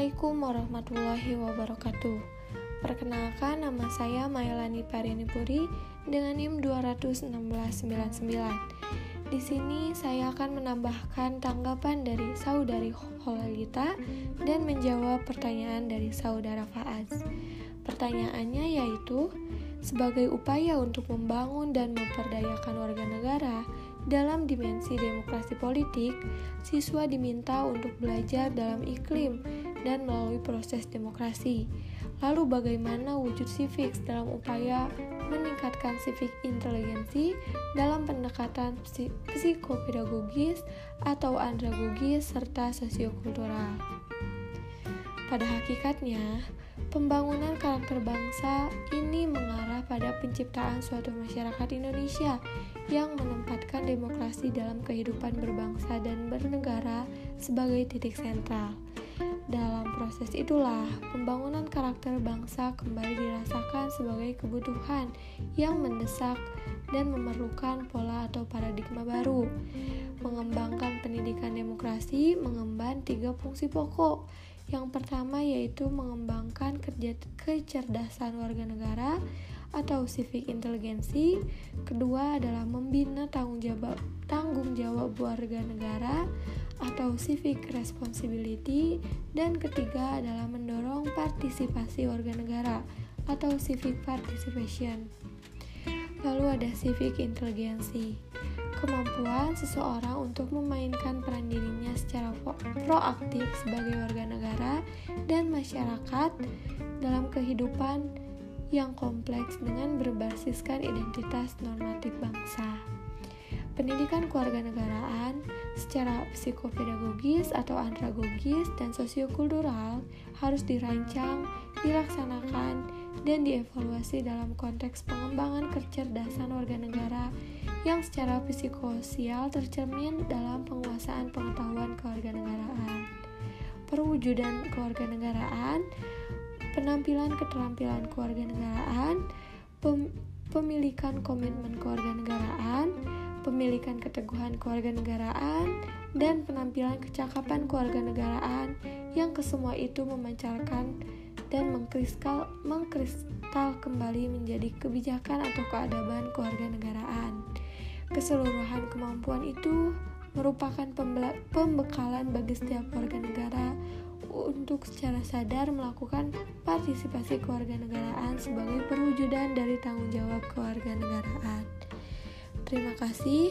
Assalamualaikum warahmatullahi wabarakatuh. Perkenalkan nama saya Mailani Parinipuri dengan NIM 21699. Di sini saya akan menambahkan tanggapan dari saudari Holalita dan menjawab pertanyaan dari saudara Faaz. Pertanyaannya yaitu, sebagai upaya untuk membangun dan memperdayakan warga negara, dalam dimensi demokrasi politik, siswa diminta untuk belajar dalam iklim dan melalui proses demokrasi. Lalu bagaimana wujud civic dalam upaya meningkatkan civic inteligensi dalam pendekatan psikopedagogis atau andragogis serta sosiokultural. Pada hakikatnya, pembangunan karakter bangsa ini mengarah pada penciptaan suatu masyarakat Indonesia yang menempatkan demokrasi dalam kehidupan berbangsa dan bernegara sebagai titik sentral. Dalam proses itulah, pembangunan karakter bangsa kembali dirasakan sebagai kebutuhan yang mendesak dan memerlukan pola atau paradigma baru. Mengembangkan pendidikan demokrasi mengemban tiga fungsi pokok. Yang pertama yaitu mengembangkan kerja kecerdasan warga negara, atau civic inteligensi. Kedua adalah membina tanggung jawab tanggung jawab warga negara atau civic responsibility dan ketiga adalah mendorong partisipasi warga negara atau civic participation. Lalu ada civic inteligensi. Kemampuan seseorang untuk memainkan peran dirinya secara proaktif sebagai warga negara dan masyarakat dalam kehidupan yang kompleks dengan berbasiskan identitas normatif bangsa. Pendidikan kewarganegaraan secara psikopedagogis atau andragogis dan sosiokultural harus dirancang, dilaksanakan, dan dievaluasi dalam konteks pengembangan kecerdasan warga negara yang secara psikosial tercermin dalam penguasaan pengetahuan kewarganegaraan. Perwujudan kewarganegaraan penampilan keterampilan kewarganegaraan, pem pemilikan komitmen kewarganegaraan, pemilikan keteguhan kewarganegaraan, dan penampilan kecakapan kewarganegaraan yang kesemua itu memancarkan dan mengkristal, mengkristal kembali menjadi kebijakan atau keadaban kewarganegaraan. Keseluruhan kemampuan itu merupakan pembekalan bagi setiap warga negara untuk secara sadar melakukan partisipasi kewarganegaraan sebagai perwujudan dari tanggung jawab kewarganegaraan. Terima kasih.